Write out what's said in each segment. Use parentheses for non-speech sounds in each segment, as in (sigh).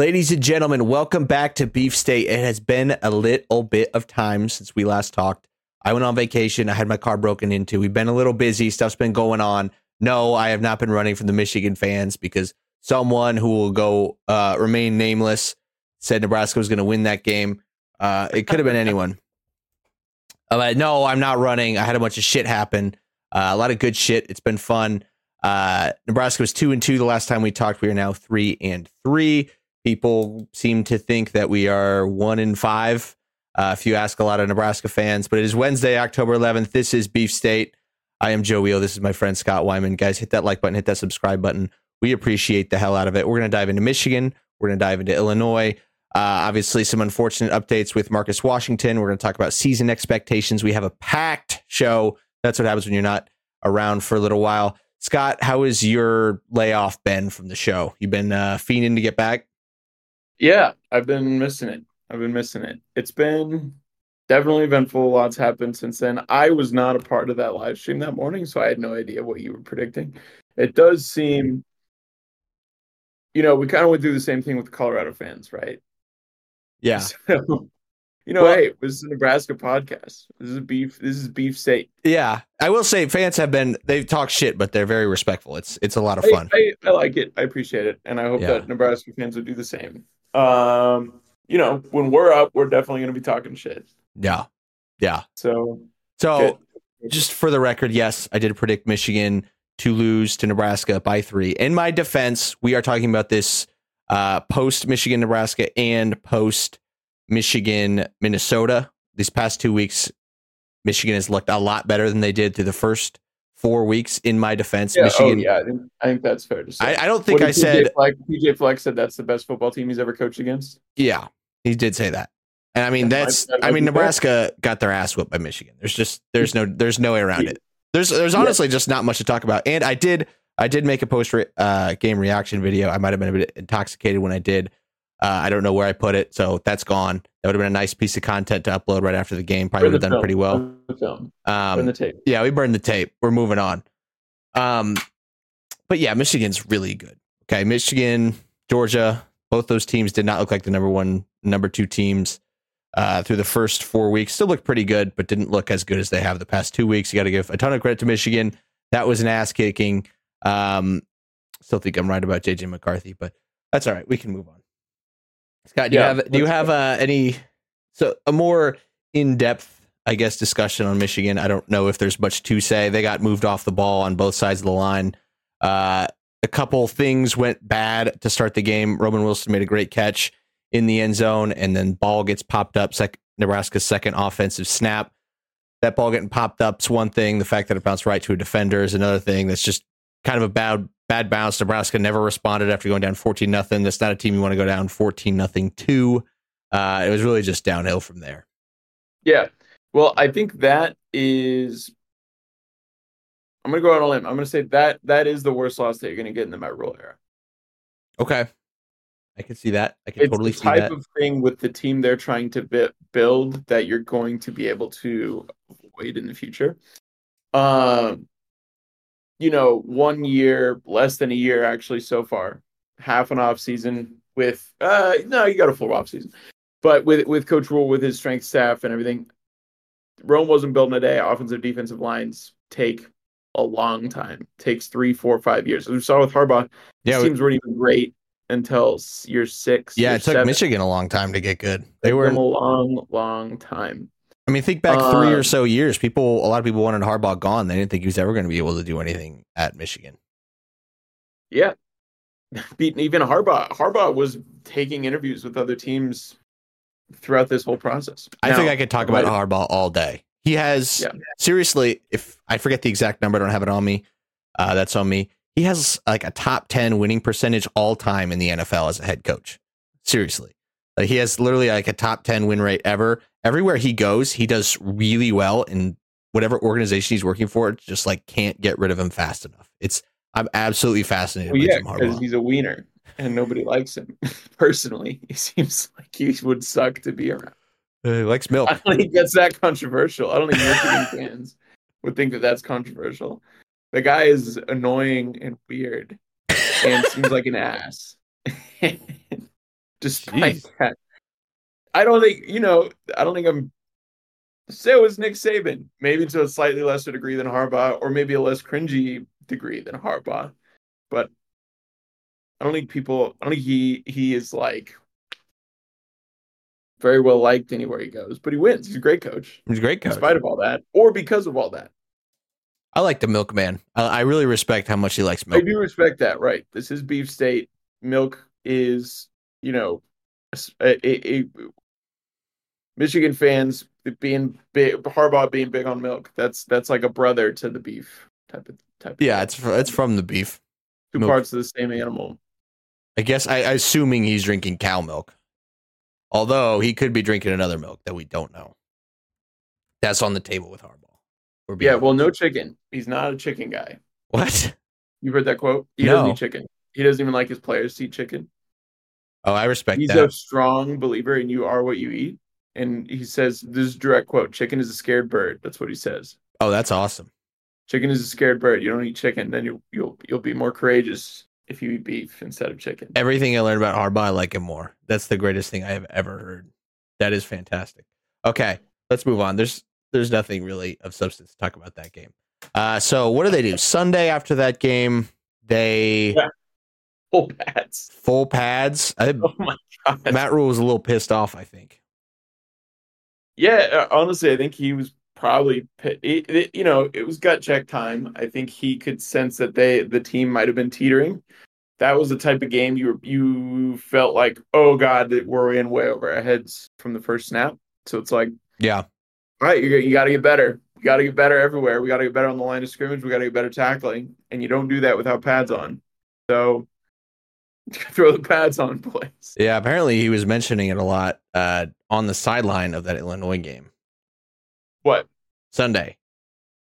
Ladies and gentlemen, welcome back to Beef State. It has been a little bit of time since we last talked. I went on vacation. I had my car broken into. We've been a little busy. Stuff's been going on. No, I have not been running from the Michigan fans because someone who will go uh, remain nameless said Nebraska was going to win that game. Uh, it could have been (laughs) anyone. Uh, no, I'm not running. I had a bunch of shit happen. Uh, a lot of good shit. It's been fun. Uh, Nebraska was two and two the last time we talked. We are now three and three. People seem to think that we are one in five. Uh, if you ask a lot of Nebraska fans, but it is Wednesday, October 11th. This is Beef State. I am Joe Wheel. This is my friend Scott Wyman. Guys, hit that like button, hit that subscribe button. We appreciate the hell out of it. We're going to dive into Michigan. We're going to dive into Illinois. Uh, obviously, some unfortunate updates with Marcus Washington. We're going to talk about season expectations. We have a packed show. That's what happens when you're not around for a little while. Scott, how has your layoff been from the show? You've been uh, fiending to get back? Yeah, I've been missing it. I've been missing it. It's been definitely eventful. Lots happened since then. I was not a part of that live stream that morning, so I had no idea what you were predicting. It does seem, you know, we kind of would do the same thing with the Colorado fans, right? Yeah. (laughs) So, you know, well, hey, this is a Nebraska podcast. This is beef. This is beef state. Yeah, I will say fans have been they've talked shit, but they're very respectful. It's it's a lot of fun. I, I, I like it. I appreciate it, and I hope yeah. that Nebraska fans would do the same. Um, you know, when we're up, we're definitely going to be talking shit. Yeah, yeah. So, so good. just for the record, yes, I did predict Michigan to lose to Nebraska by three. In my defense, we are talking about this uh, post Michigan, Nebraska, and post Michigan, Minnesota. These past two weeks, Michigan has looked a lot better than they did through the first four weeks. In my defense, yeah, oh, Michigan. Oh, yeah, I think, I think, that's fair to say. I, I don't think I said Fleck, PJ Fleck said that's the best football team he's ever coached against. Yeah, he did say that. And I mean, that's, I mean, Nebraska got their ass whipped by Michigan. There's just, there's no, there's no way around it. There's, there's honestly just not much to talk about. And I did, I did make a post re- uh, game reaction video. I might have been a bit intoxicated when I did. Uh, I don't know where I put it, so that's gone. That would have been a nice piece of content to upload right after the game. Probably would have done film. pretty well. Burn the film. Um, Burn the tape. Yeah, we burned the tape. We're moving on. Um, but yeah, Michigan's really good. Okay, Michigan, Georgia, both those teams did not look like the number one, number two teams uh, through the first four weeks. Still looked pretty good, but didn't look as good as they have the past two weeks. You got to give a ton of credit to Michigan. That was an ass kicking. Um, still think I'm right about JJ McCarthy, but that's all right. We can move on. Scott, do yeah, you have do you have uh, any so a more in depth, I guess, discussion on Michigan? I don't know if there's much to say. They got moved off the ball on both sides of the line. Uh, a couple things went bad to start the game. Roman Wilson made a great catch in the end zone, and then ball gets popped up. Sec- Nebraska's second offensive snap. That ball getting popped up is one thing. The fact that it bounced right to a defender is another thing. That's just kind of a bad bad bounce. Nebraska never responded after going down 14 nothing. That's not a team you want to go down 14 nothing to. Uh, it was really just downhill from there. Yeah. Well, I think that is. I'm gonna go out on a limb. I'm gonna say that that is the worst loss that you're gonna get in the Matt Rhule era. Okay, I can see that. I can it's totally the see type that. of thing with the team they're trying to build that you're going to be able to avoid in the future. Um, you know, one year, less than a year actually so far, half an off season with uh no, you got a full off season. But with with Coach Rhule with his strength staff and everything, Rome wasn't built in a day. Offensive defensive lines take a long time. Takes three, four, five years. As we saw with Harbaugh, yeah, teams weren't even great until year six. Yeah, year it took seven. Michigan a long time to get good. They were a long, long time. I mean, think back three or um, so years. People, a lot of people wanted Harbaugh gone. They didn't think he was ever going to be able to do anything at Michigan. Yeah, (laughs) beating even Harbaugh. Harbaugh was taking interviews with other teams throughout this whole process. I think I could talk about Harbaugh all day. He has yeah. seriously, if I forget the exact number, I don't have it on me. Uh, that's on me. He has like a top ten winning percentage all time in the NFL as a head coach. Seriously, like he has literally like a top 10 win rate ever. Everywhere he goes, he does really well and whatever organization he's working for. Just like can't get rid of him fast enough. It's I'm absolutely fascinated. Well, yeah, because he's a wiener and nobody likes him. (laughs) Personally, he seems like he would suck to be around. Uh, he likes milk. I don't think that's that controversial. I don't think Michigan (laughs) fans would think that that's controversial. The guy is annoying and weird, and seems like an ass. (laughs) Despite Jeez. that, I don't think you know. I don't think I'm. So was Nick Saban, maybe to a slightly lesser degree than Harbaugh, or maybe a less cringy degree than Harbaugh. But I don't think people. I don't think he he is like very well liked anywhere he goes. But he wins. He's a great coach, He's a great coach. in spite of all that, or because of all that. I like the milkman. I, I really respect how much he likes milk. I do respect that. Right. This is beef state. Milk is, you know, a, a, a- Michigan fans being big, Harbaugh being big on milk. That's that's like a brother to the beef type of type. Of Yeah, thing. it's fr- it's from the beef. two milk. parts of the same animal. I guess I, assuming he's drinking cow milk. Although he could be drinking another milk that we don't know. That's on the table with Harbaugh. Yeah. Well, no chicken. He's not a chicken guy. what? You heard that quote? He No. doesn't eat chicken. He doesn't even like his players to eat chicken. Oh, I respect He's that. a strong believer in you are what you eat. And he says this is a direct quote: "Chicken is a scared bird." That's what he says. oh, that's awesome. Chicken is a scared bird. You don't eat chicken, then you'll you'll you'll be more courageous if you eat beef instead of chicken. Everything I learned about Harbaugh, I like him more. That's the greatest thing I have ever heard. That is fantastic. Okay, let's move on. There's there's nothing really of substance to talk about that game. Uh, so what do they do Sunday after that game? They Yeah. Full pads. full pads. I, (laughs) Oh my god. Matt Rhule was a little pissed off. I think. Yeah, uh, honestly, I think he was probably it, it- you know it was gut check time. I think he could sense that they the team might have been teetering. That was the type of game you were, you felt like, oh god, that we're in way over our heads from the first snap. So it's like, Yeah, all right, you, you got to get better. You got to get better everywhere. We got to get better on the line of scrimmage. We got to get better tackling, and you don't do that without pads on. So (laughs) throw the pads on, boys. yeah. Apparently, he was mentioning it a lot uh, on the sideline of that Illinois game What Sunday.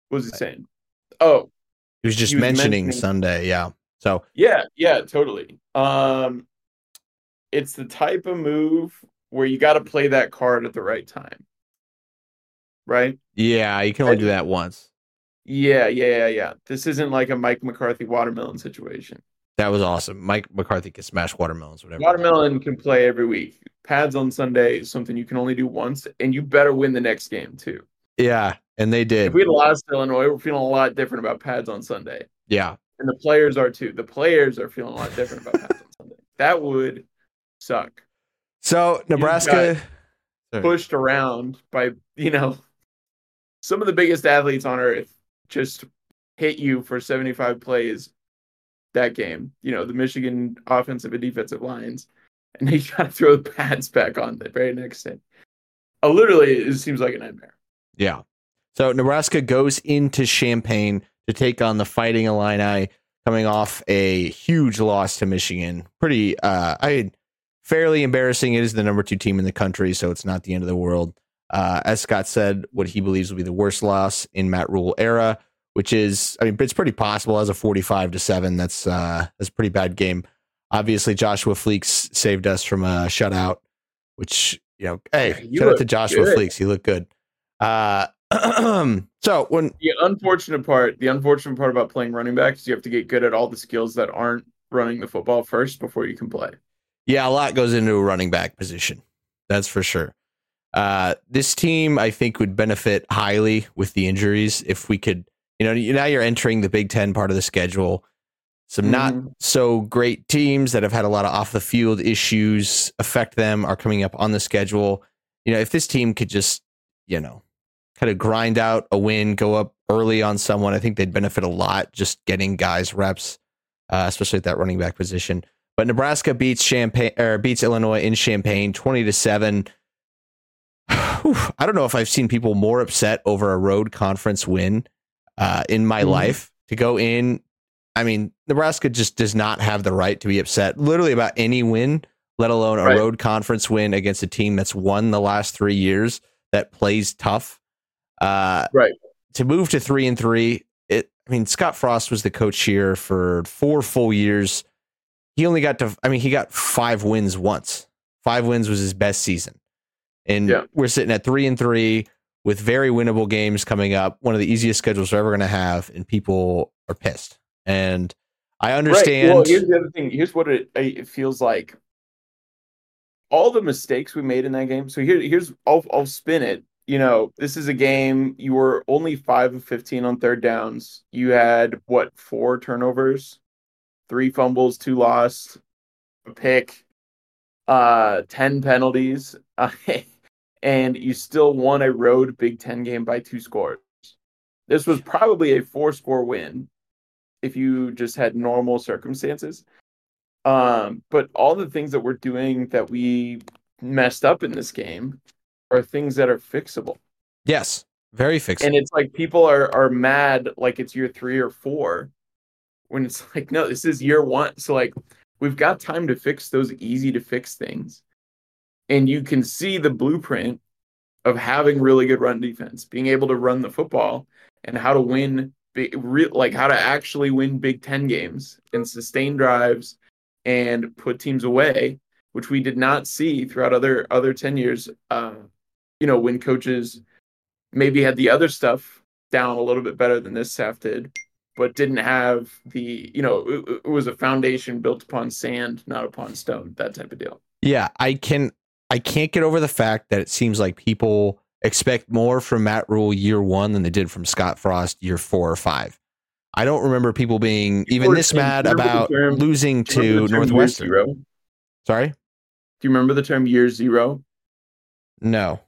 What was he saying? Oh, He was just He was mentioning, mentioning- Sunday. Yeah. So Yeah, yeah, totally. Um it's the type of move where you got to play that card at the right time. Right? yeah, you can only do that once. Yeah, yeah, yeah, yeah. This isn't like a Mike McCarthy watermelon situation. That was awesome. Mike McCarthy can smash watermelons, whatever. Watermelon can play every week. Pads on Sunday is something you can only do once, and you better win the next game too. Yeah, and they did. If we lost Illinois, we're feeling a lot different about pads on Sunday. Yeah, And the players are too. The players are feeling a lot different about pads on Sunday. (laughs) That would suck. So Nebraska. Pushed around by you know some of the biggest athletes on earth just hit you for 75 plays that game you know the michigan offensive and defensive lines and they (laughs) got to throw the pads back on the very next day uh, literally it seems like a nightmare Yeah. So Nebraska goes into Champaign to take on the Fighting Illini, coming off a huge loss to Michigan. Pretty, uh, I fairly embarrassing. It is the number two team in the country, so it's not the end of the world. Uh, as Scott said, what he believes will be the worst loss in Matt Rhule era, which is, I mean, it's pretty possible as a forty-five to seven. That's uh, that's a pretty bad game. Obviously, Joshua Fleeks saved us from a shutout, which you know, hey, you shout out to Joshua good. Fleeks. He looked good. Uh, (clears throat) so when the unfortunate part the unfortunate part about playing running back is you have to get good at all the skills that aren't running the football first before you can play yeah, a lot goes into a running back position. That's for sure. Uh, this team, I think, would benefit highly with the injuries if we could. You know, now you're entering the Big Ten part of the schedule. Some not Mhm. so great teams that have had a lot of off the field issues affect them are coming up on the schedule. You know, if this team could just, you know, kind of grind out a win, go up early on someone, I think they'd benefit a lot just getting guys reps, uh, especially at that running back position. But Nebraska beats Champaign or beats Illinois in Champaign, twenty to seven. (sighs) I don't know if I've seen people more upset over a road conference win uh, in my Mhm. life. To go in, I mean, Nebraska just does not have the right to be upset, literally about any win, let alone a Right. road conference win against a team that's won the last three years that plays tough. Uh, Right. To move to three and three, it. I mean, Scott Frost was the coach here for four full years. He only got to. I mean, he got five wins once. Five wins was his best season, and Yeah. we're sitting at three and three with very winnable games coming up. One of the easiest schedules we're ever going to have, and people are pissed. And I understand. Right. Well, here's the other thing. Here's what it, it feels like. all the mistakes we made in that game. So here, here's I'll I'll spin it. You know, this is a game you were only five of fifteen on third downs. You had what four turnovers, three fumbles, two lost, a pick, uh, ten penalties, (laughs) uh, and you still won a road Big Ten game by two scores. This was probably a four score win if you just had normal circumstances. Um, but all the things that we're doing that we messed up in this game are things that are fixable. Yes, very fixable. And it's like people are are mad like it's year three or four, when it's (laughs) like no, this is year one. So like we've got time to fix those easy to fix things, and you can see the blueprint of having really good run defense, being able to run the football, and how to win big, like how to actually win Big Ten games and sustain drives and put teams away, which we did not see throughout other other tenures. Uh, you know, when coaches maybe had the other stuff down a little bit better than this staff did, but didn't have the you know it, it was a foundation built upon sand, not upon stone. That type of deal. Yeah, I can. I can't get over the fact that it seems like people expect more from Matt Rhule year one than they did from Scott Frost year four or five. I don't remember people being even this mad about term, losing to Northwestern. Sorry? Do you remember the term year zero? No.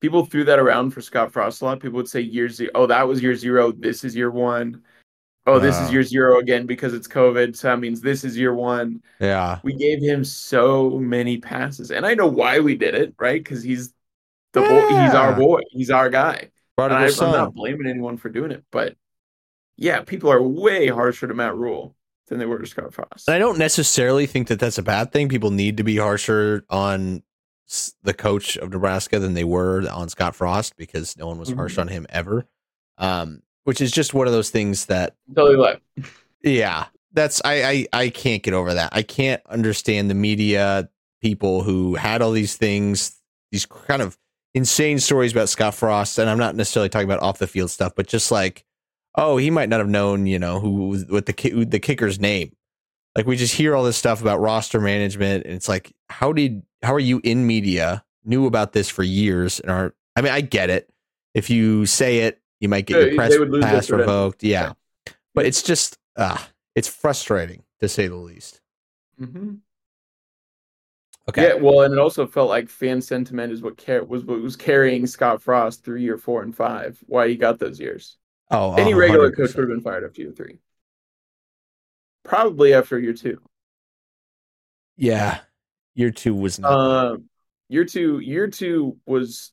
People threw that around for Scott Frost a lot. People would say year zero. Oh, that was year zero. This is year one. Oh, this uh, is year zero again because it's COVID. So that means this is year one. Yeah. We gave him so many passes. And I know why we did it, right? Because he's the yeah. boy. He's our boy. He's our guy. I, I'm not blaming anyone for doing it, but yeah, people are way harsher to Matt Rhule than they were to Scott Frost. And I don't necessarily think that that's a bad thing. People need to be harsher on the coach of Nebraska than they were on Scott Frost because no one was mm-hmm. harsh on him ever. Um, which is just one of those things that totally like. Yeah, that's I, I I can't get over that. I can't understand the media people who had all these things, these kind of insane stories about Scott Frost, and I'm not necessarily talking about off the field stuff, but just like oh, he might not have known, you know, who what the the kicker's name. Like we just hear all this stuff about roster management, and it's like, how did how are you in media knew about this for years and are? I mean, I get it. If you say it, you might get yeah, your press pass revoked. Yeah. yeah. but it's just uh it's frustrating to say the least. Mm-hmm. Okay. Yeah, well, and it also felt like fan sentiment is what car- was what was carrying Scott Frost through year four and five. Why he got those years. Oh, any regular 100%. coach would have been fired after year three. Probably after year two. Yeah, year two was not. Uh, year two, year two was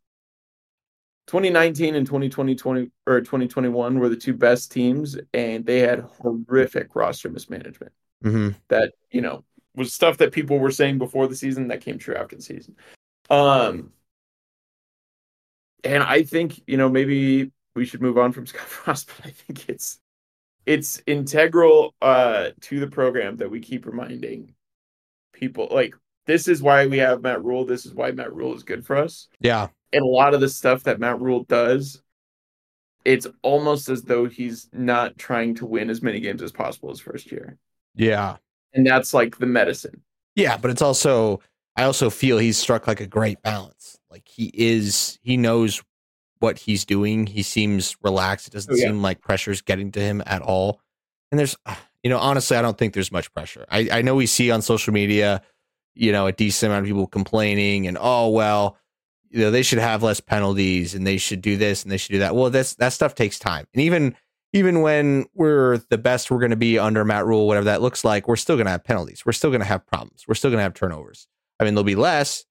2019 and 2020, 20, or 2021 were the two best teams, and they had horrific roster mismanagement. Mm-hmm. That you know was stuff that people were saying before the season that came true after the season. Um, and I think you know maybe we should move on from (laughs) Scott Frost, but I think it's it's integral uh, to the program that we keep reminding people like this is why we have Matt Rhule. This is why Matt Rhule is good for us. Yeah. And a lot of the stuff that Matt Rhule does, it's almost as though he's not trying to win as many games as possible his first year. Yeah. And that's like the medicine. Yeah, but it's also I also feel he's struck like a great balance. Like he is he knows what he's doing. He seems relaxed. It doesn't oh, yeah. seem like pressure's getting to him at all. And there's, uh, you know, honestly, I don't think there's much pressure. I, I know we see on social media, you know, a decent amount of people complaining and, oh, well, you know, they should have less penalties and they should do this and they should do that. Well, that's, that stuff takes time. And even, even when we're the best we're going to be under Matt Rhule, whatever that looks like, we're still going to have penalties. We're still going to have problems. We're still going to have turnovers. I mean, there'll be less,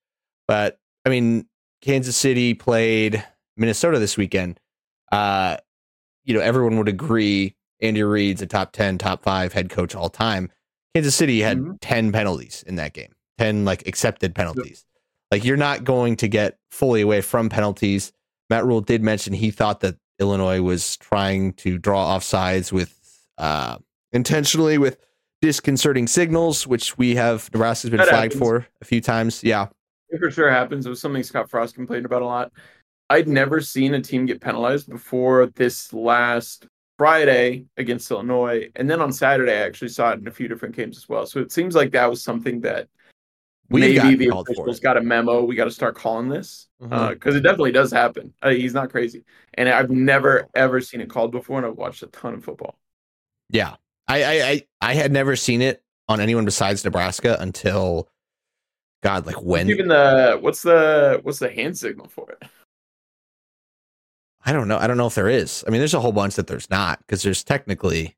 but I mean, Kansas City played Minnesota this weekend, uh, you know, everyone would agree Andy Reid's a top 10, top five head coach all time. Kansas City had mm-hmm. 10 penalties in that game, 10 like accepted penalties. Yep. Like you're not going to get fully away from penalties. Matt Rhule did mention he thought that Illinois was trying to draw offsides with uh, intentionally with disconcerting signals, which we have Nebraska's been that flagged happens. for a few times. Yeah. It for sure happens. It was something Scott Frost complained about a lot. I'd never seen a team get penalized before this last Friday against Illinois. And then on Saturday, I actually saw it in a few different games as well. So it seems like that was something that We've maybe the called for officials got a memo. We got to start calling this because it definitely does happen. Uh, he's not crazy, and I've never ever seen it called before, and I've watched a ton of football. Yeah, I, I I I had never seen it on anyone besides Nebraska until, God, like when Even the what's the what's the hand signal for it? I don't know. I don't know if there is. I mean, there's a whole bunch that there's not because there's technically,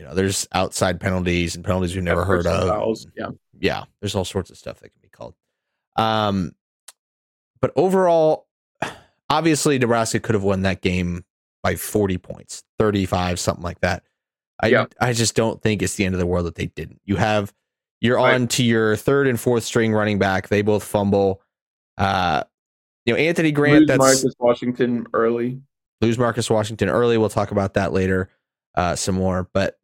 you know, there's outside penalties and penalties we've never heard of. fouls, Yeah, yeah, there's all sorts of stuff that can be called. Um, but overall, obviously Nebraska could have won that game by 40 points, 35, something like that. I Yeah. I just don't think it's the end of the world that they didn't. You have you're Right. on to your third and fourth string running back. They both fumble. Uh, you know, Anthony Grant, lose that's Marcus Washington early. lose Marcus Washington early. We'll talk about that later, uh, some more. But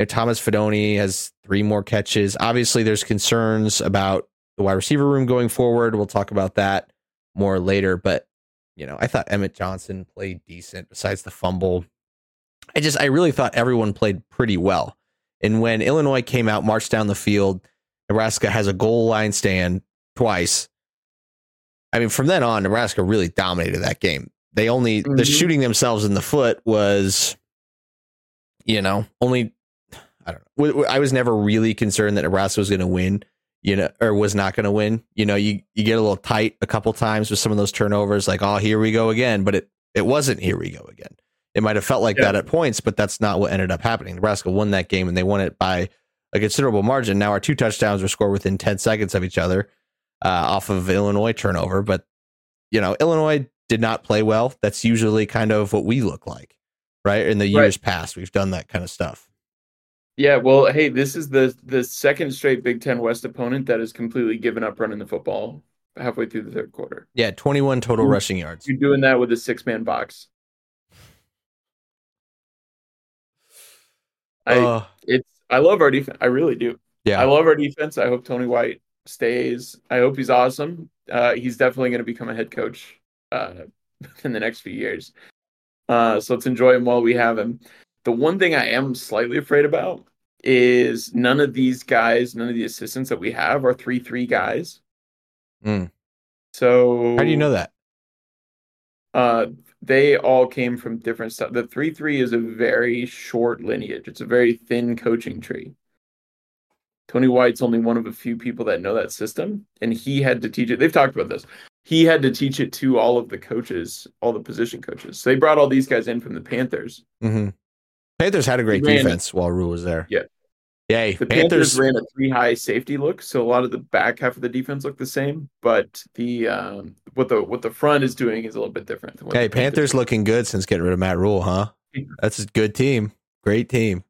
you know, Thomas Fidone has three more catches. Obviously, there's concerns about the wide receiver room going forward. We'll talk about that more later. But you know, I thought Emmett Johnson played decent besides the fumble. I just I really thought everyone played pretty well. And when Illinois came out, marched down the field, Nebraska has a goal line stand twice. I mean, from then on, Nebraska really dominated that game. They only the Mhm. shooting themselves in the foot was, you know, only I don't know. I was never really concerned that Nebraska was going to win, you know, or was not going to win. You know, you you get a little tight a couple times with some of those turnovers, like oh here we go again, but it it wasn't here we go again. It might have felt like Yeah. that at points, but that's not what ended up happening. Nebraska won that game and they won it by a considerable margin. Now our two touchdowns were scored within 10 seconds of each other uh, off of Illinois turnover, but you know, Illinois did not play well. That's usually kind of what we look like, right? In the Right. years past, we've done that kind of stuff. Yeah, well, hey, this is the the second straight Big Ten West opponent that has completely given up running the football halfway through the third quarter. Yeah, 21 total rushing yards. You're doing that with a six man box. I Uh, it's I love our defense. I really do. yeah. I love our defense. I hope Tony White stays. I hope he's awesome. Uh, he's definitely going to become a head coach uh, (laughs) in the next few years. Uh, so let's enjoy him while we have him. The one thing I am slightly afraid about is none of these guys, none of the assistants that we have are three three guys. Mm. So How do you know that? Uh, they all came from different stuff. The three three is a very short lineage. It's a very thin coaching tree. Tony White's only one of a few people that know that system, and he had to teach it. They've talked about this. He had to teach it to all of the coaches, all the position coaches. So they brought all these guys in from the Panthers. hmm Panthers had a great Ran- defense while Rhule was there. Yeah. Yay. The Panthers, Panthers, ran a three high safety look, so a lot of the back half of the defense looked the same, but the um, what the what the front is doing is a little bit different. than what hey, Panthers Panthers looking good since getting rid of Matt Rhule, huh? That's a good team. Great team.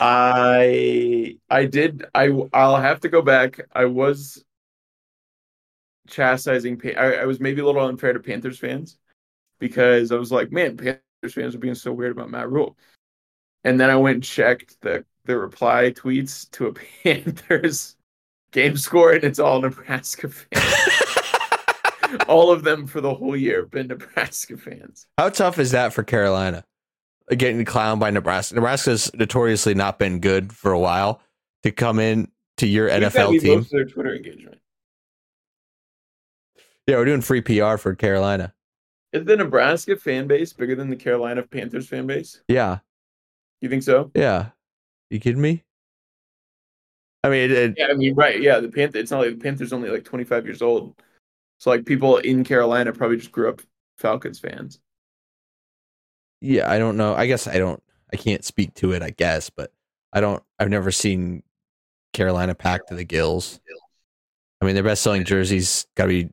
I I did I I'll have to go back. I was chastising. I, I was maybe a little unfair to Panthers fans because I was like, man, Panthers fans are being so weird about Matt Rhule. And then I went and checked the the reply tweets to a (laughs) Panthers game score, and it's all Nebraska fans. (laughs) all of them for the whole year have been Nebraska fans. How tough is that for Carolina? Getting clowned by Nebraska. Nebraska's notoriously not been good for a while. To come in to your NFL team. their Twitter engagement. Yeah, we're doing free PR for Carolina. Is the Nebraska fan base bigger than the Carolina Panthers fan base? Yeah, You think so? yeah. You kidding me? I mean, it, it- Yeah, I mean, right? Yeah, the Panther. It's not like the Panthers only like 25 years old, so like people in Carolina probably just grew up Falcons fans. yeah. I don't know. I guess I don't. I can't speak to it. I guess, but I don't. I've never seen Carolina packed to the gills. I mean, their best selling jerseys got to be.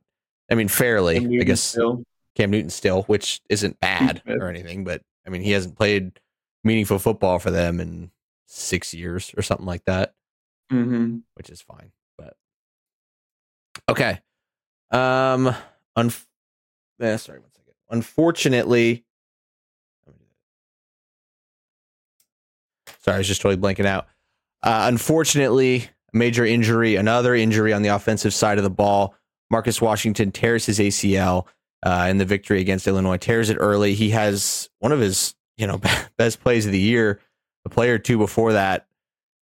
I mean, fairly. I guess still. Cam Newton still, which isn't bad or anything, but I mean, he hasn't played meaningful football for them in six years or something like that, Mm-hmm. which is fine. But okay, um, unf- eh, sorry, one second. Unfortunately, sorry, I was just totally blanking out. Uh, unfortunately, major injury, another injury on the offensive side of the ball. Marcus Washington tears his ACL uh, in the victory against Illinois. Tears it early. He has one of his you know (laughs) best plays of the year. A play or two before that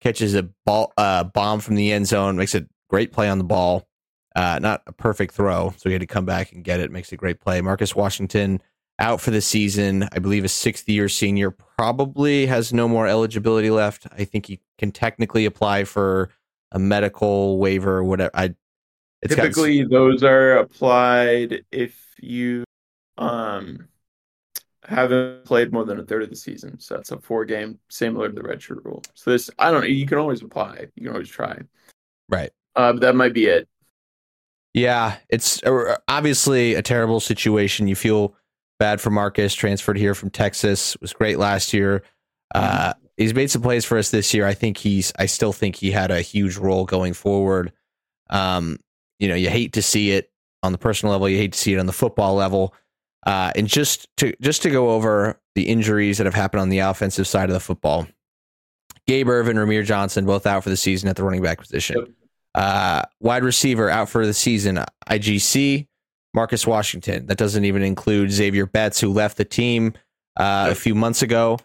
catches a ball uh, bomb from the end zone, makes a great play on the ball. Uh, not a perfect throw, so he had to come back and get it. Makes a great play. Marcus Washington out for the season. I believe a sixth year senior probably has no more eligibility left. I think he can technically apply for a medical waiver or whatever. I typically those are applied if you um haven't played more than a third of the season. So that's a four game, similar to the redshirt rule. So this, I don't know. You can always apply. You can always try. Right. Uh, but that might be it. Yeah, it's obviously a terrible situation. You feel bad for Marcus, transferred here from Texas, was great last year. Uh, mm-hmm. he's made some plays for us this year. I think he's. I still think he had a huge role going forward. Um, you know, you hate to see it on the personal level. You hate to see it on the football level. Uh, and just to just to go over the injuries that have happened on the offensive side of the football, Gabe Ervin, Rahmir Johnson, both out for the season at the running back position. Uh, wide receiver out for the season, IGC, Marcus Washington. That doesn't even include Xavier Betts, who left the team uh, a few months ago.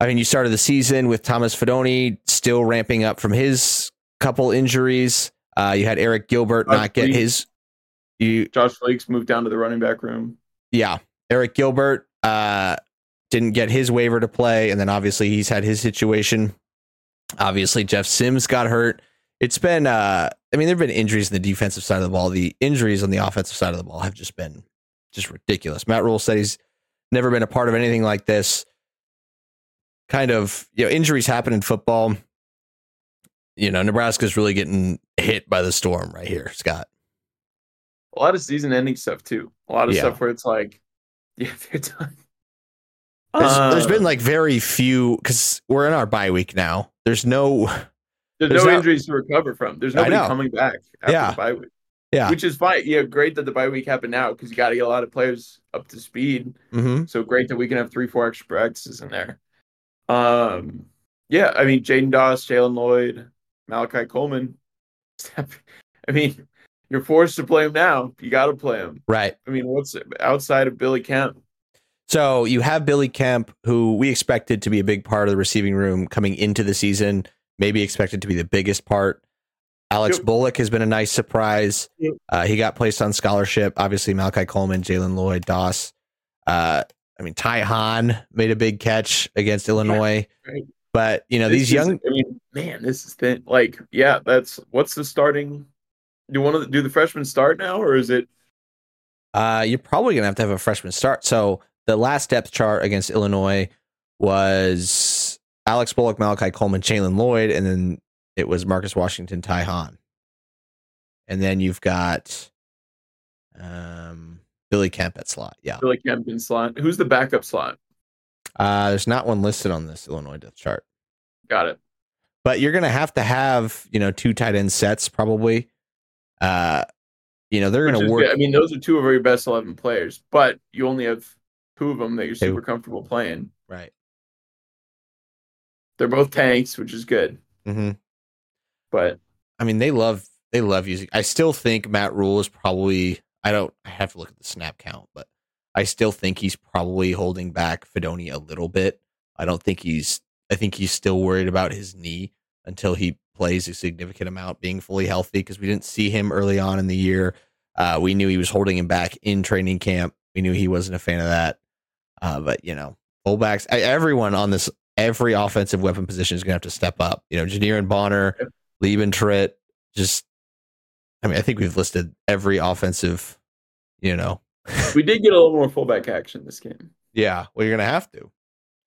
I mean, you started the season with Thomas Fidone still ramping up from his couple injuries. Uh, you had Eric Gilbert Josh not get his. You Josh Fleeks moved down to the running back room. Yeah, Eric Gilbert uh, didn't get his waiver to play, and then obviously he's had his situation. Obviously, Jeff Sims got hurt. It's been, uh, I mean, there have been injuries in the defensive side of the ball. The injuries on the offensive side of the ball have just been just ridiculous. Matt Rhule said he's never been a part of anything like this. Kind of, you know, injuries happen in football. You know, Nebraska's really getting hit by the storm right here, Scott. A lot of season ending stuff too. A lot of yeah. stuff where it's like, (laughs) yeah, they're done. There's, uh, there's been like very few because we're in our bye week now. There's no there's, there's no not, injuries to recover from. There's nobody coming back after yeah. the bye week. Yeah. Which is fine. Yeah, great that the bye week happened now because you got to get a lot of players up to speed. Mm-hmm. So great that we can have three, four extra practices in there. Um, yeah, I mean, Jaidyn Doss, Jaylen Lloyd, Malachi Coleman. (laughs) I mean, you're forced to play him now. You got to play him. Right. I mean, what's outside of Billy Kemp? So you have Billy Kemp, who we expected to be a big part of the receiving room coming into the season, maybe expected to be the biggest part. Alex yep. Bullock has been a nice surprise. Yep. Uh, he got placed on scholarship. Obviously, Malachi Coleman, Jaylen Lloyd, Doss. Uh, I mean, Ty Hahn made a big catch against Illinois. Yeah, right. But you know, this these young. I mean, man, this is thin. Like, yeah, that's what's the starting do you want to do the freshman start now, or is it? Uh, you're probably gonna have to have a freshman start. So the last depth chart against Illinois was Alex Bullock, Malachi Coleman, Jaylen Lloyd, and then it was Marcus Washington, Ty Hahn. And then you've got um, Billy Kemp at slot. Yeah. Billy Kemp in slot. Who's the backup slot? Uh, there's not one listed on this Illinois depth chart. Got it. But you're going to have to have, you know, two tight end sets probably. Uh, you know, they're going to work. Good. I mean, those are two of your best 11 players, but you only have two of them that you're super comfortable playing. Right. They're both tanks, which is good. Mm-hmm. But I mean, they love they love using. I still think Matt Rhule is probably. I don't. I have to look at the snap count, but I still think he's probably holding back Fidone a little bit. I don't think he's. I think he's still worried about his knee until he plays a significant amount being fully healthy because we didn't see him early on in the year. Uh, we knew he was holding him back in training camp. We knew he wasn't a fan of that. Uh, but you know, fullbacks, everyone on this, every offensive weapon position is going to have to step up. You know, Janiran Bonner, Lieben Tritt, just, I mean, I think we've listed every offensive, you know. we did get a little more fullback action this game. Yeah. Well, you're going to have to.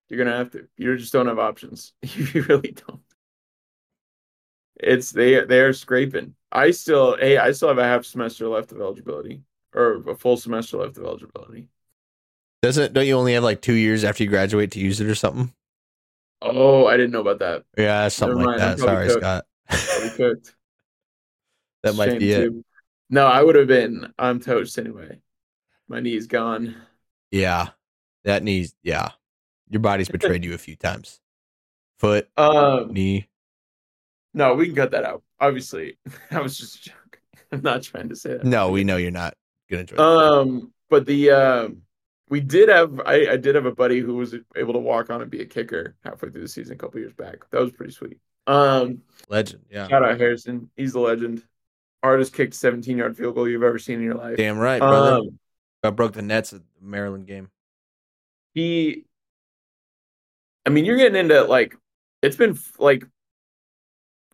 You're going to have to. You just don't have options. (laughs) you really don't. It's they they're scraping. I still hey, I still have a half semester left of eligibility. Or a full semester left of eligibility. Doesn't don't you only have like two years after you graduate to use it or something? Oh, I didn't know about that. Yeah, something like that. Sorry, cooked. Scott. Cooked. (laughs) that might Shame be it. Too. No, I would have been I'm toast anyway. My knee's gone. Yeah. That knee's yeah. Your body's (laughs) betrayed you a few times. Foot, um, knee. No, we can cut that out. Obviously, (laughs) that was just a joke. (laughs) I'm not trying to say that. No, we know you're not gonna enjoy. Um, but the um, we did have I, I did have a buddy who was able to walk on and be a kicker halfway through the season a couple years back. That was pretty sweet. Um, legend. Yeah. Shout out Harrison. He's the legend. Artist kicked 17 yard field goal you've ever seen in your life. Damn right, brother. Um, I broke the nets at the Maryland game. he, I mean, you're getting into like it's been like.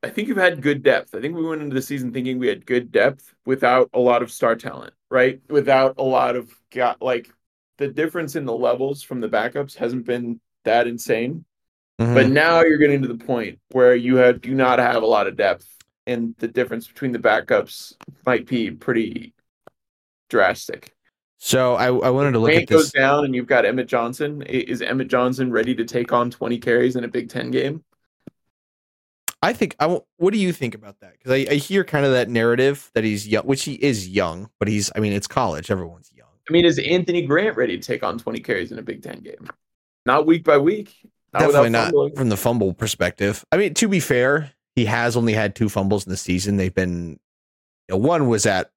I think you've had good depth. I think we went into the season thinking we had good depth without a lot of star talent, right? Without a lot of got like the difference in the levels from the backups hasn't been that insane. Mhm. But now you're getting to the point where you have do not have a lot of depth, and the difference between the backups might be pretty drastic. so I, I wanted to look Grant at goes down, and you've got Emmett Johnson. Is Emmett Johnson ready to take on 20 carries in a Big Ten game? I think I. What do you think about that? Because I, I hear kind of that narrative that he's young, which he is young, but he's. I mean, it's college. Everyone's young. I mean, is Anthony Grant ready to take on 20 carries in a Big Ten game? Not week by week. Not Definitely not fumbling. from the fumble perspective. I mean, to be fair, he has only had two fumbles in the season. They've been, you know, one was at,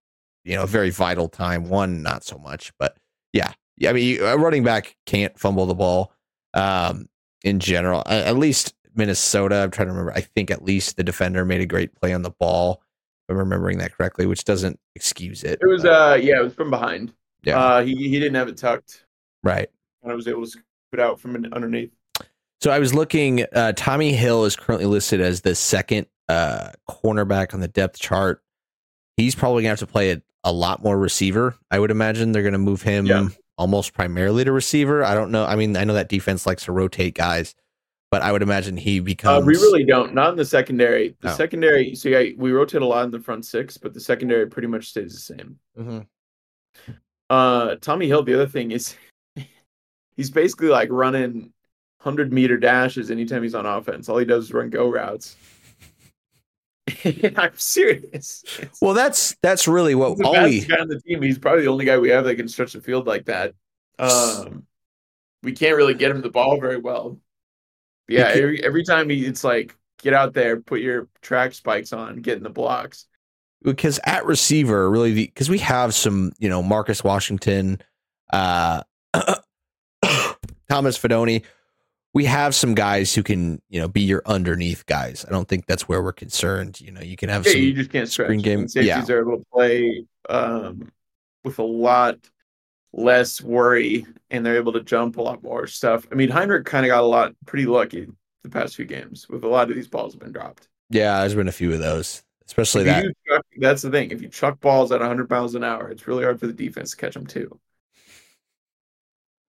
you know, a very vital time. One not so much, but yeah, yeah. I mean, a running back can't fumble the ball. Um, in general, at least Minnesota. I'm trying to remember. I think at least the defender made a great play on the ball. If I'm remembering that correctly, which doesn't excuse it. It was, uh, yeah, it was from behind. yeah, Uh, he, he didn't have it tucked, right. and I was able to scoop it out from underneath. So I was looking. Uh, Tommy Hill is currently listed as the second uh, cornerback on the depth chart. He's probably gonna have to play a, a lot more receiver. I would imagine they're gonna move him Yeah. almost primarily to receiver. I don't know. I mean, I know that defense likes to rotate guys, but I would imagine he Uh, becomes. we really don't. Not in the secondary. The Oh. secondary. So yeah, we rotate a lot in the front six, but the secondary pretty much stays the same. Mhm. Uh, Tommy Hill. The other thing is, (laughs) he's basically like running hundred meter dashes anytime he's on offense. All he does is run go routes. (laughs) I'm serious. It's- Well, that's that's really what he's the all we. guy on the team. He's probably the only guy we have that can stretch the field like that. Um, we can't really get him the ball very well. Yeah, every, every time he, it's like get out there, put your track spikes on, get in the blocks. because at receiver really because we have some you know Marcus Washington, uh, (coughs) Thomas Fidone. We have some guys who can you know be your underneath guys. I don't think that's where we're concerned. You know, you can have Yeah, some. you just can't stretch. screen game, And Safeties are able to play um, with a lot less worry, and they're able to jump a lot more stuff. I mean, Heinrich kind of got a lot pretty lucky the past few games with a lot of these balls have been dropped. yeah, there's been a few of those, especially If that. chuck, that's the thing. If you chuck balls at 100 miles an hour, it's really hard for the defense to catch them too.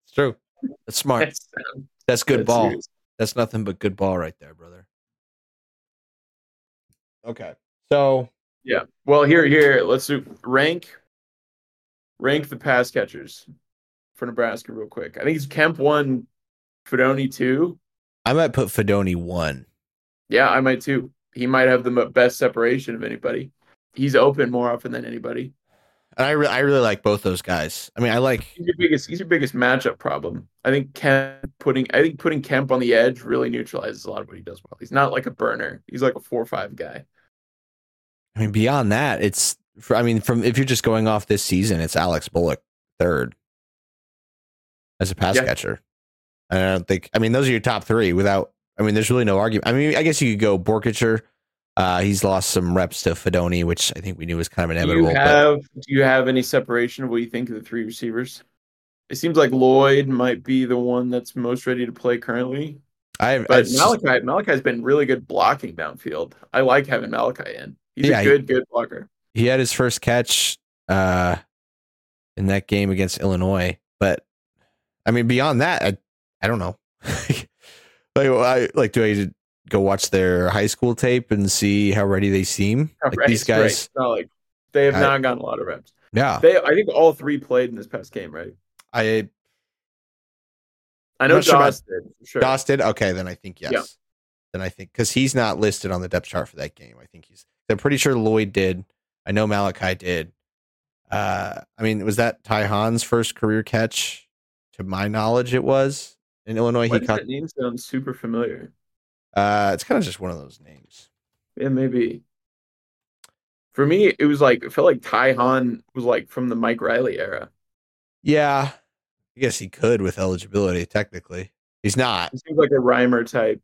It's true. That's smart. That's, um, That's good that's ball. serious. That's nothing but good ball right there, brother. Okay, so Yeah. Well, here, here, let's do rank, rank the pass catchers for Nebraska real quick. I think it's Kemp one, Fidone two. I might put Fidone one. Yeah, I might too. He might have the best separation of anybody. He's open more often than anybody. And I, re- I really like both those guys. I mean, I like He's your biggest. He's your biggest matchup problem. I think Kemp putting. I think putting Kemp on the edge really neutralizes a lot of what he does well. He's not like a burner. He's like a four or five guy. I mean, beyond that, it's. For, I mean, from if you're just going off this season, it's Alex Bullock third as a pass Yeah. catcher. I don't think. I mean, those are your top three. Without, I mean, there's really no argument. I mean, I guess you could go Boerkircher. Uh, he's lost some reps to Fidone, which I think we knew was kind of Do you inevitable. but Do you have any separation of what you think of the three receivers? It seems like Lloyd might be the one that's most ready to play currently. I, But just- Malachi, Malachi's been really good blocking downfield. I like having Malachi in. He's Yeah, a he- good, good blocker. He had his first catch uh, in that game against Illinois. But I mean, beyond that, I, I don't know. (laughs) like, I like do I go watch their high school tape and see how ready they seem? (laughs) Like Right, these guys, not like they have I- not gotten a lot of reps. yeah. They, I think all three played in this past game, right? I I know not sure about- Doss did. Sure. Doss did okay. Then I think yes. Yeah. Then I think because he's not listed on the depth chart for that game. I think he's. I'm pretty sure Lloyd did. I know Malachi did. Uh, I mean, was that Ty Hahn's first career catch? To my knowledge, it was in Illinois. Why he caught. that name sound super familiar? Uh, it's kind of just one of those names. Yeah, maybe. For me, it was like it felt like Ty Hahn was like from the Mike Riley era. Yeah, I guess he could with eligibility. Technically, he's not. He seems like a Reimer type.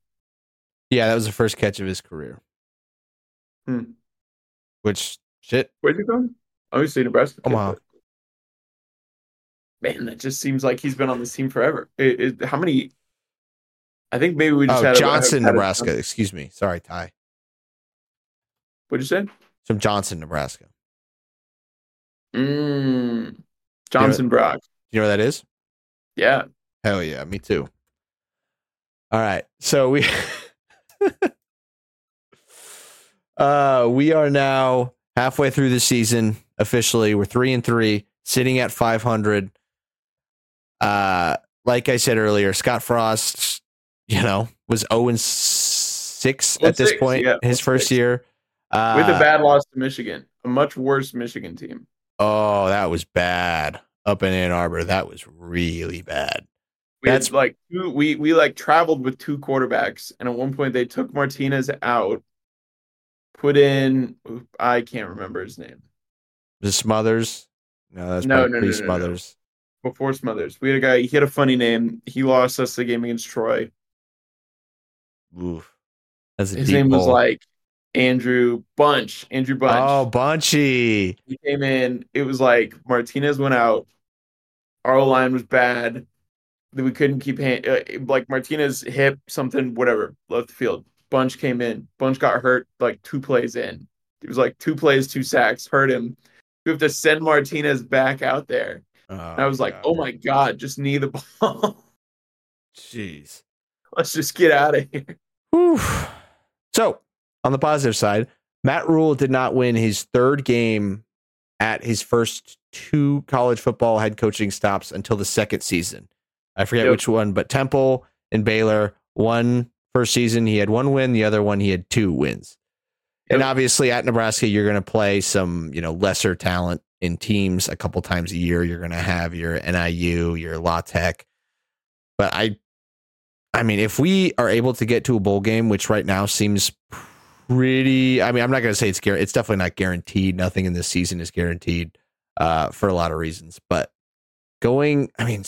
Yeah, that was the first catch of his career. Hmm. Which shit? Where's he from? Obviously Nebraska. Omaha. Man, that just seems like he's been on this team forever. It, it, how many? I think maybe we just Oh, had a- Johnson, had a- Nebraska. Excuse me. Sorry, Ty. What'd you say? From Johnson, Nebraska. Mm, Johnson Brock. You know where that is? Yeah. Hell yeah, me too. All right. So we (laughs) uh we are now halfway through the season officially. We're 3 and 3, sitting at 500. Uh like I said earlier, Scott Frost, you know, was 0 and 6 at this 0-6, point yeah, his first 0-6. year. Uh, With a bad loss to Michigan, a much worse Michigan team. Oh, that was bad. Up in Ann Arbor, that was really bad. We That's- like two, we we like traveled with two quarterbacks, and at one point they took Martinez out, put in I can't remember his name The Smothers? No, that's No, no, no, pre no, no. Before Smothers. We had a guy. He had a funny name. He lost us the game against Troy. Oof. That's a His name was like Andrew Bunch. Andrew Bunch. Oh, Bunchy. He came in. It was like Martinez went out. Our line was bad. We couldn't keep hand, uh, like Martinez hip something whatever left the field. Bunch came in. Bunch got hurt like two plays in. It was like two plays, two sacks, hurt him. We have to send Martinez back out there. Oh, I was like, God. oh my god, just knee the (laughs) ball. jeez. Let's just get out of here. Whew. So, on the positive side, Matt Rhule did not win his third game at his first two college football head coaching stops until the second season. I forget Yep. which one, but Temple and Baylor, one first season, he had one win, the other one, he had two wins. And obviously, at Nebraska, you're going to play some, you know, lesser talent in teams a couple times a year. You're going to have your NIU, your La Tech. But I, I mean, if we are able to get to a bowl game, which right now seems pretty, I mean, I'm not going to say it's guaranteed. It's definitely not guaranteed. Nothing in this season is guaranteed uh, for a lot of reasons. But going, I mean,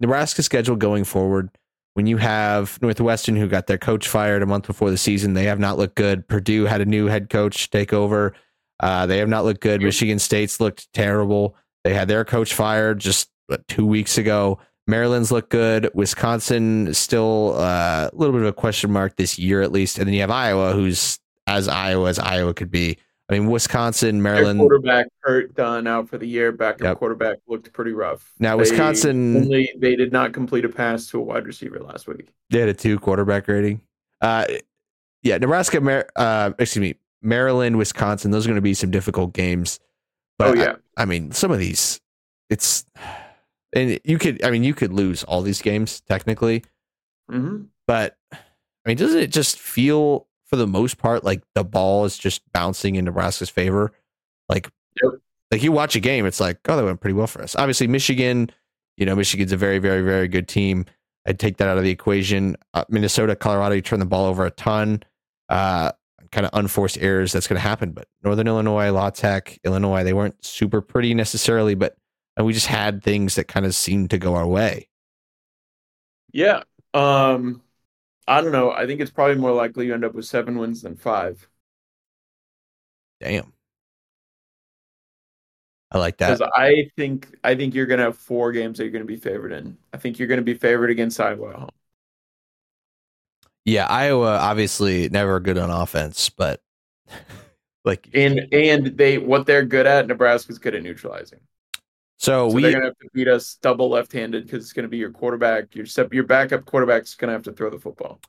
Nebraska schedule going forward, when you have Northwestern who got their coach fired a month before the season, they have not looked good. Purdue had a new head coach take over. Uh, they have not looked good. Michigan State's looked terrible. They had their coach fired just what, two weeks ago. Maryland's looked good. Wisconsin is still uh, a little bit of a question mark this year, at least. And then you have Iowa, who's as Iowa as Iowa could be. I mean, Wisconsin, Their Maryland. quarterback hurt, done out for the year. Backup Yep. quarterback looked pretty rough. Now, They Wisconsin- only they did not complete a pass to a wide receiver last week. They had a two quarterback rating. Uh, yeah, Nebraska, Mar- uh, excuse me, Maryland, Wisconsin. Those are going to be some difficult games. But oh yeah, I, mean, some of these, it's, and you could, I mean, you could lose all these games technically, hmm but I mean, doesn't it just feel for the most part like the ball is just bouncing in Nebraska's favor? Like, Yep. like you watch a game, it's like, oh, that went pretty well for us. Obviously, Michigan, you know, Michigan's a very, very, very good team. I'd take that out of the equation. Uh, Minnesota, Colorado, you turn the ball over a ton. Uh, kind of unforced errors that's going to happen. But Northern Illinois, La Tech, Illinois, they weren't super pretty necessarily, but and we just had things that kind of seemed to go our way. yeah. Um, I don't know. I think it's probably more likely you end up with seven wins than five. Damn. I like that. Because I think I think you're gonna have four games that you're gonna be favored in. I think you're gonna be favored against Iowa at home. Yeah, Iowa obviously never good on offense, but (laughs) like And and they what they're good at, Nebraska's good at neutralizing. So, So we they're gonna have to beat us double left-handed because it's gonna be your quarterback. Your your backup quarterback's gonna have to throw the football.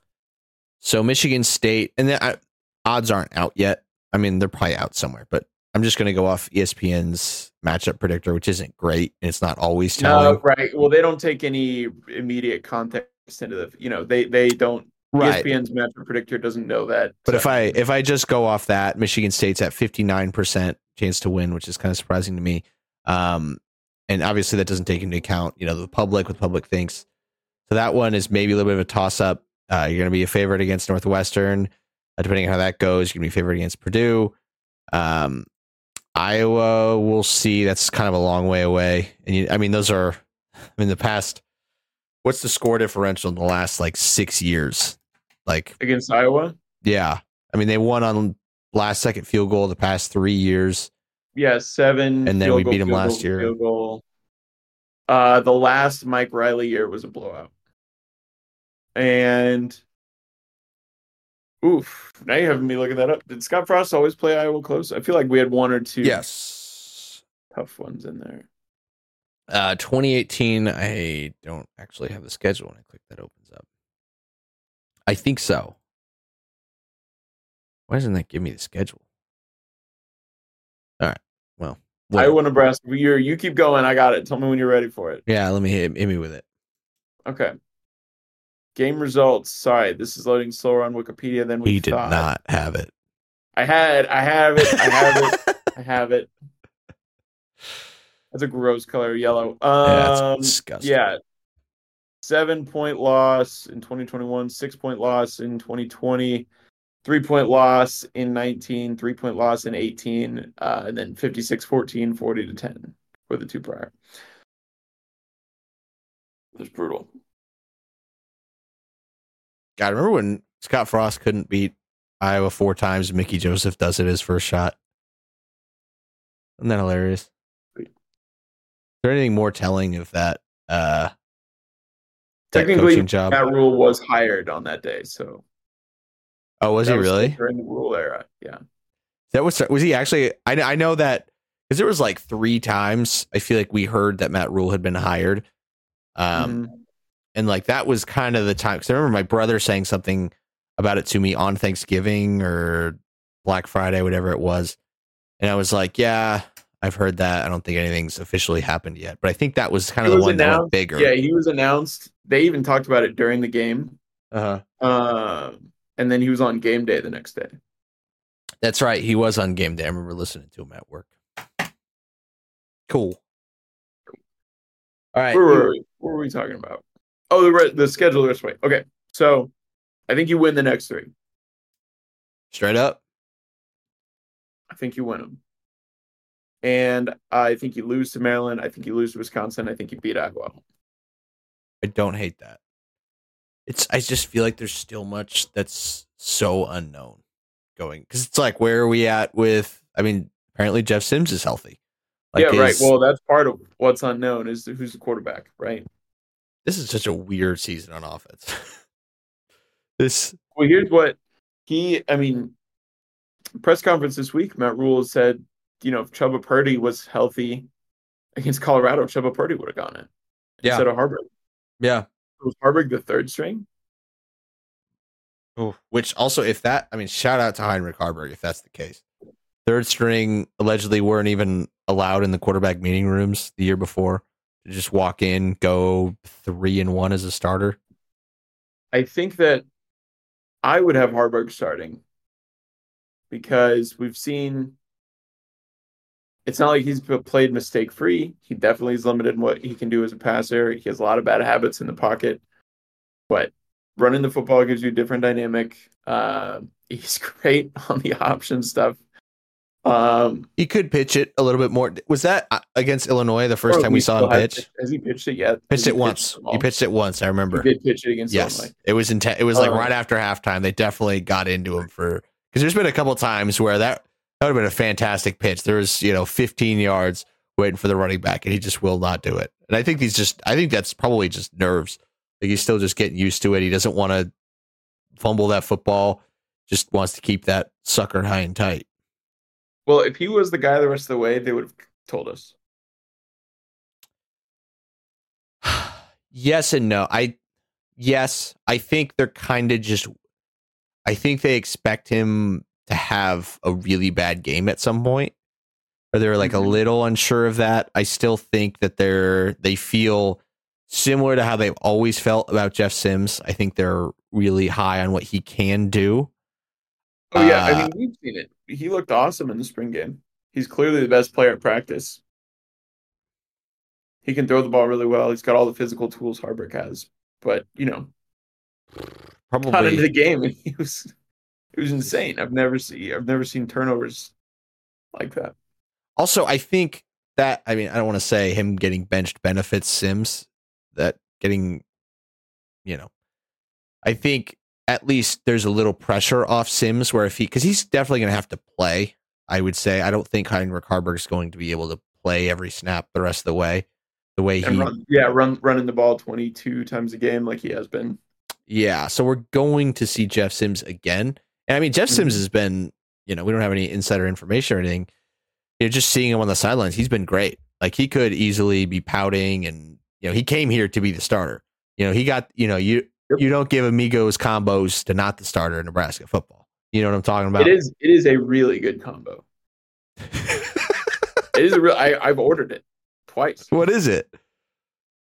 so Michigan State and then I, odds aren't out yet. I mean, they're probably out somewhere, but I'm just going to go off ESPN's matchup predictor, which isn't great and it's not always telling. No, right. Well, they don't take any immediate context into the. You know, they they don't. Right. ESPN's matchup predictor doesn't know that. But if I if I just go off that, Michigan State's at 59% chance to win, which is kind of surprising to me. Um, and obviously that doesn't take into account, you know, the public, what the public thinks. So that one is maybe a little bit of a toss up. Uh, you're going to be a favorite against Northwestern, uh, depending on how that goes. You're going to be favored against Purdue. Um, Iowa, we'll see. That's kind of a long way away. And you, I mean, those are I mean, the past, what's the score differential in the last like six years? Like, against Iowa. yeah. I mean, they won on last second field goal the past three years. Yeah, seven. And then we goal, beat 'em field last goal, year. Field goal. Uh, the last Mike Riley year was a blowout. And oof, now you're having me looking that up. Did Scott Frost always play Iowa close? I feel like we had one or two Yes. tough ones in there. Uh, 2018. I don't actually have the schedule when I click that opens up. I think so. Why doesn't that give me the schedule? All right. Well, whatever. Iowa, Nebraska. You you keep going. I got it. Tell me when you're ready for it. yeah. Let me hit, hit me with it. Okay. Game results. Sorry, this is loading slower on Wikipedia than we He did thought. not have it. I had. I have it. I have it. (laughs) I have it. That's a gross color, yellow. Yeah, Um, disgusting. yeah. Seven point loss in 2021, six point loss in 2020, three point loss in 19, three point loss in 18, uh, and then 56 14, 40 to 10 for the two prior. It was brutal. God, remember when Scott Frost couldn't beat Iowa four times? Mickey Joseph does it his first shot. Isn't that hilarious? Is there anything more telling of that? Uh, that Technically, coaching job. That Rhule was hired on that day, so oh, was that he was really? during the Rhule era? Yeah. That was was he actually? I I know that because there was like three times I feel like we heard that Matt Rhule had been hired, um, Mhm. and like that was kind of the time because I remember my brother saying something about it to me on Thanksgiving or Black Friday, whatever it was, and I was like, yeah, I've heard that. I don't think anything's officially happened yet, but I think that was kind of the one that went bigger. Yeah, he was announced. They even talked about it during the game. uh-huh. Um, and then he was on game day the next day. That's right. He was on game day. I remember listening to him at work. Cool. All right. Where were we? What were we talking about? Oh, the re- the schedule rest way. Okay, so I think you win the next three. Straight up. I think you win them, and I think you lose to Maryland. I think you lose to Wisconsin. I think you beat Iowa. I don't hate that. It's I just feel like there's still much that's so unknown going because it's like where are we at with? I mean, apparently Jeff Sims is healthy. Like yeah, right. Well, that's part of what's unknown is who's the quarterback, right? this is such a weird season on offense. (laughs) this Well, here's what he. I mean, press conference this week. Matt Rhule said, you know, if Chuba Purdy was healthy against Colorado, Chuba Purdy would have gone in Yeah. instead of Haarberg. yeah. Was Haarberg the third string? Which also, if that, I mean, shout out to Heinrich Haarberg if that's the case. Third string allegedly weren't even allowed in the quarterback meeting rooms the year before to just walk in, go three and one as a starter. I think that I would have Haarberg starting because we've seen it's not like he's played mistake free. He definitely is limited in what he can do as a passer. He has a lot of bad habits in the pocket, but running the football gives you a different dynamic. Uh, (laughs) he's great (laughs) on the option stuff. Um, He could pitch it a little bit more. Was that uh, against Illinois the first time we saw him pitch? Has he pitched it yet? Pitched it once. the He pitched it once. I remember. He did pitch it against Yes, Illinois. it was intense. It was like Uh, right after halftime. They definitely got into him for because there's been a couple times where that that would have been a fantastic pitch. There was you know 15 yards waiting for the running back, and he just will not do it. And I think he's just. I think that's probably just nerves. Like he's still just getting used to it. He doesn't want to fumble that football. Just wants to keep that sucker high and tight. Well, if he was the guy the rest of the way, they would have told us. (sighs) yes and no. I yes, I think they're kind of just I think they expect him have a really bad game at some point. Or they're like Mhm. a little unsure of that. I still think that they're they feel similar to how they've always felt about Jeff Sims. I think they're really high on what he can do. Oh yeah, I Uh, mean we've seen it. He looked awesome in the spring game. He's clearly the best player at practice. He can throw the ball really well. He's got all the physical tools Haarberg has. But you know, got into the game and (laughs) he was it was insane. I've never seen I've never seen turnovers like that. Also, I think that I mean I don't want to say him getting benched benefits Sims that getting, you know, I think at least there's a little pressure off Sims where if he, because he's definitely going to have to play. I would say I don't think Heinrich Haarberg is going to be able to play every snap the rest of the way. The way And he, run, yeah, run running the ball 22 times a game like he has been. yeah. So we're going to see Jeff Sims again, and I mean Jeff Sims Mhm. has been, you know, we don't have any insider information or anything. You know, just seeing him on the sidelines, he's been great. Like he could easily be pouting, and you know, he came here to be the starter. You know, he got, you know, you Yep. you don't give amigos combos to not the starter in Nebraska football. You know what I'm talking about? It is it is a really good combo. (laughs) It is a real. I, I've ordered it twice. what is it?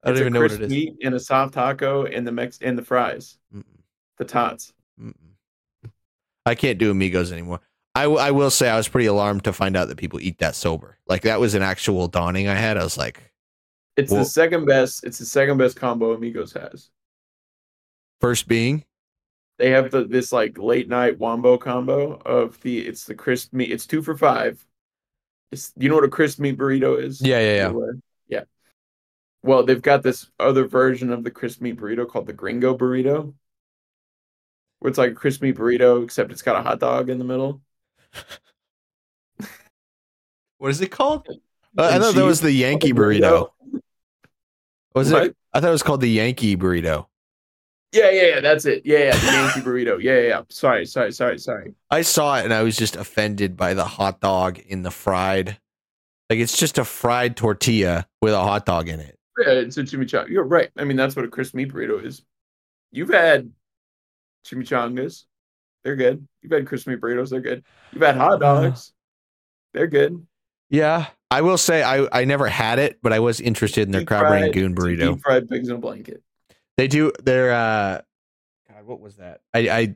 I don't It's even know what it is. meat and a soft taco and the mex and the fries, Mm-mm. the tots. Mm-mm. I can't do amigos anymore. I, w- I will say I was pretty alarmed to find out that people eat that sober. Like that was an actual dawning I had. I was like, It's Well- the second best. It's the second best combo Amigos has. first being, They have the this like late night wombo combo of the it's the crisp meat. It's two for five. It's you know what a crisp meat burrito is? yeah, yeah, yeah. Yeah. Well, they've got this other version of the crisp meat burrito called the Gringo burrito. Where it's like a crispy burrito, except it's got a hot dog in the middle. (laughs) What is it called? Uh, I And thought that was the Yankee on burrito. Was What? it? I thought it was called the Yankee burrito. Yeah, yeah, yeah, that's it. Yeah, yeah, the Yankee burrito. Yeah, yeah, yeah. Sorry, sorry, sorry, sorry. I saw it and I was just offended by the hot dog in the fried. Like it's just a fried tortilla with a hot dog in it. Yeah, it's a chimichanga. You're right. I mean, that's what a crispy burrito is. You've had chimichangas. They're good. You've had crisp meat burritos. They're good. You've had hot dogs. They're good. Yeah, I will say I I never had it, but I was interested in their Deep crab fried- rangoon burrito. Deep fried pigs in a blanket. They do. They're uh, God, what was that? I I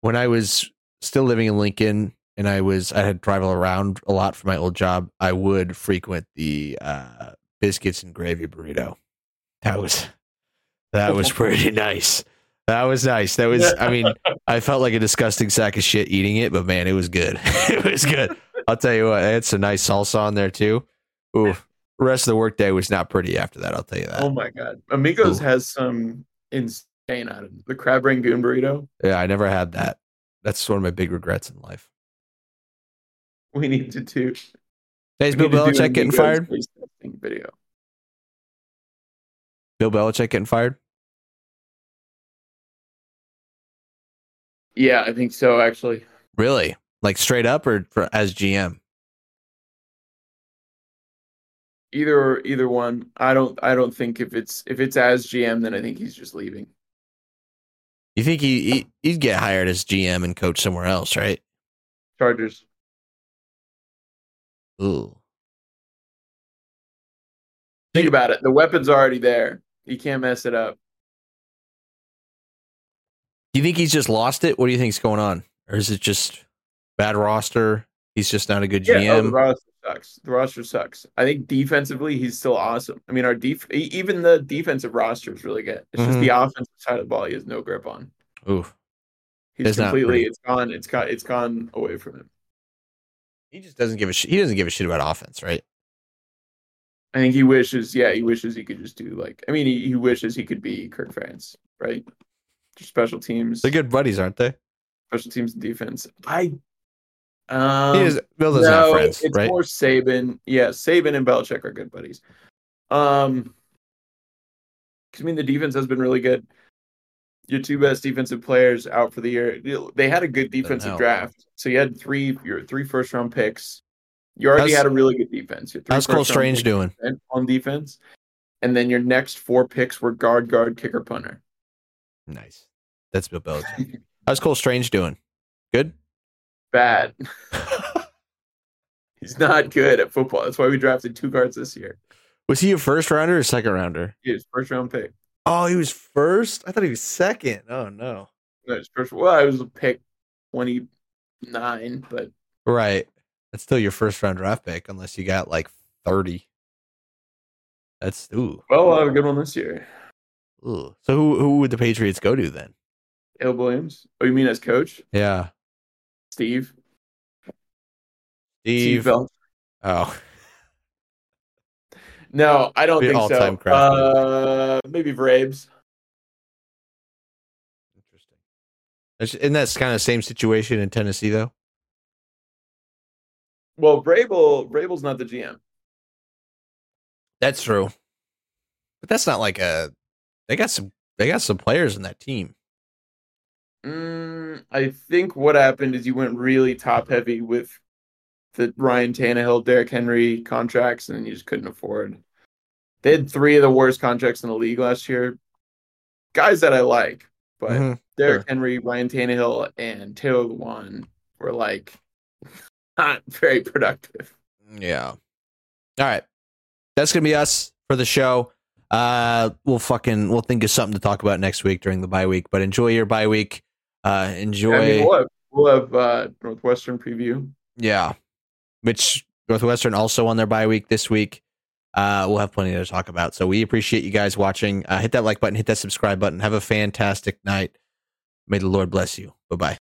when I was still living in Lincoln and I was I had travel around a lot for my old job. I would frequent the uh biscuits and gravy burrito. That was that was (laughs) pretty nice. That was nice. That was. I mean, I felt like a disgusting sack of shit eating it, but man, it was good. (laughs) it was good. I'll tell you what. They had some nice salsa on there too. Ooh, rest of the workday was not pretty after that. I'll tell you that. Oh my god, Amigos Ooh. has some insane items. The crab rangoon burrito. Yeah, I never had that. That's one of my big regrets in life. We need to do. Hey, is Bill need to do Belichick getting fired? Video. Bill Belichick getting fired? Yeah, I think so. Actually, Really? Like straight up or for, as GM? either either one. I don't. I don't think if it's if it's as GM, then I think he's just leaving. You think he, he he'd get hired as GM and coach somewhere else, right? Chargers. Ooh. Think about it. The weapon's already there. You can't mess it up. Do you think he's just lost it? What do you think's going on? Or is it just bad roster? He's just not a good GM. Yeah, oh, the roster sucks. The roster sucks. I think defensively, he's still awesome. I mean, our def even the defensive roster is really good. It's just Mhm. the offensive side of the ball he has no grip on. Ooh. He's completely. It's gone. It's got. It's gone away from him. He just doesn't give a shit. He doesn't give a shit about offense, right? I think he wishes. Yeah, he wishes he could just do like. I mean, he, he wishes he could be Kirk Ferentz, right? Special teams. They're good buddies, aren't they? Special teams and defense. I. Um, he is, Bill doesn't have friends, it's right? more Saban. Yeah, Saban and Belichick are good buddies. Um, I mean, the defense has been really good. Your two best defensive players out for the year. They had a good defensive draft. So you had three your three first round picks. You already How's- had a really good defense. You had three How's Cole Strange doing? on defense, and then your next four picks were guard, guard, kicker, punter. Nice. That's Bill Belichick. (laughs) How's Cole Strange doing? Good? Bad. (laughs) He's not good at football. That's why we drafted two guards this year. Was he a first rounder or second rounder? He was first round pick. Oh, he was first? I thought he was second. Oh no. No, his first. Well, I was a pick twenty nine, but Right. That's still your first round draft pick, unless you got like 30. That's ooh. well, I'll have a good one this year. Ooh. So who who would the Patriots go to then? Al Williams. Oh, you mean as coach? Yeah. Steve. Steve. Bel- oh. No, I don't think so. all-time craft beer. Uh, maybe Vrabes. Interesting. Is- Isn't that kind of same situation in Tennessee though? Well, Vrabel, Vrabel's not the GM. That's true. But that's not like a. They got some. They got some players in that team. Mm, I think what happened is you went really top heavy with the Ryan Tannehill, Derrick Henry contracts, and you just couldn't afford. They had three of the worst contracts in the league last year. Guys that I like, but Mhm. Derrick Sure. Henry, Ryan Tannehill, and Taylor Lewan were like (laughs) not very productive. Yeah. All right. That's gonna be us for the show. Uh, we'll fucking we'll think of something to talk about next week during the bye week. But enjoy your bye week. Uh, enjoy. I mean, we'll have, we'll have uh, Northwestern preview. Yeah. Which Northwestern also on their bye week this week. Uh, we'll have plenty to talk about. So we appreciate you guys watching. Uh, hit that like button, hit that subscribe button. Have a fantastic night. May the Lord bless you. Bye bye.